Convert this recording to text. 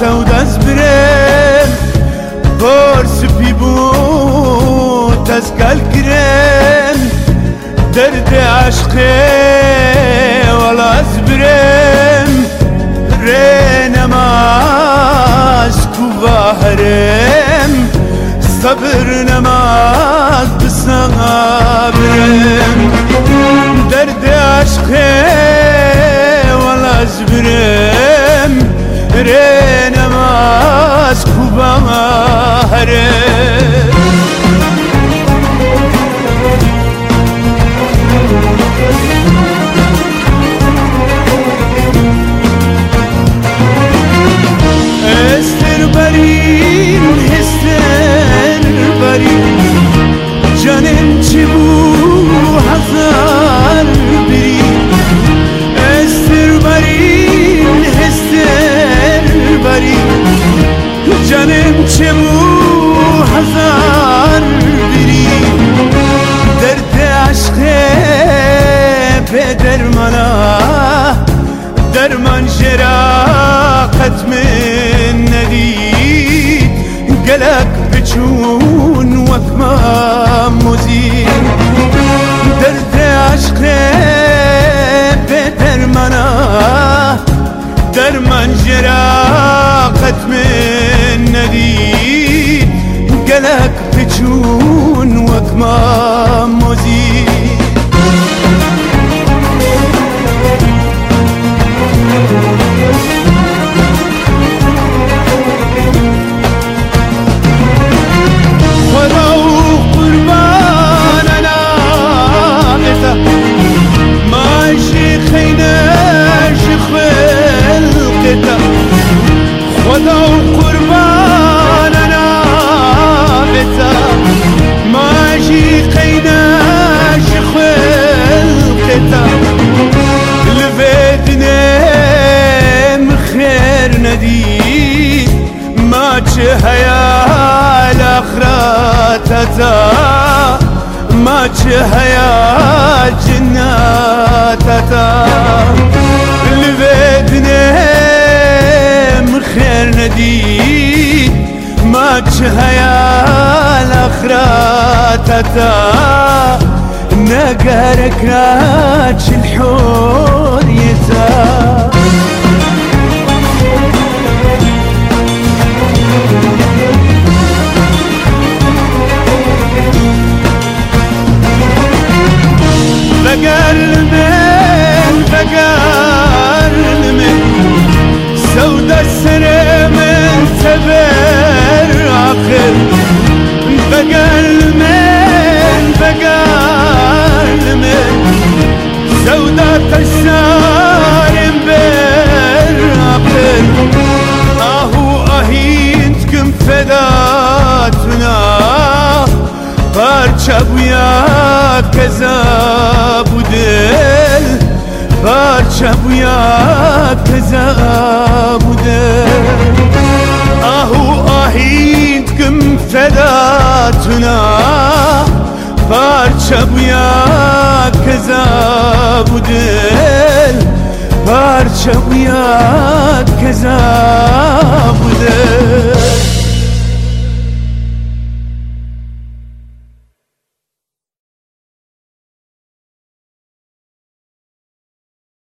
سەودەست برێن پۆرسپی بوو تەسکەل کرێن دەردێ عشقێ وەڵاز برێن رێنەماز کوڤاهرێن سەبر نەماز بسەغابرێن دەردێ عشقێ وەڵاز برێن bana her في درمانا درمان شراقت من نديد قلق بجون وكما مزيد. درد عشق في درمانا درمان شراقت من نديد قلق بجون وكما مزيد. وجهها يا الاخرات تتا. ما وجهها يا جناتتا اللي بيدنا من خير نديد ما وجهها يا الاخره تتا. نقرك راج الحور يتا. Ece parça bu ya keza bu del. Parça bu ya keza bu del. Ahu ahit güm fedatına. Parça bu ya keza bu del. Parça bu ya keza bu del.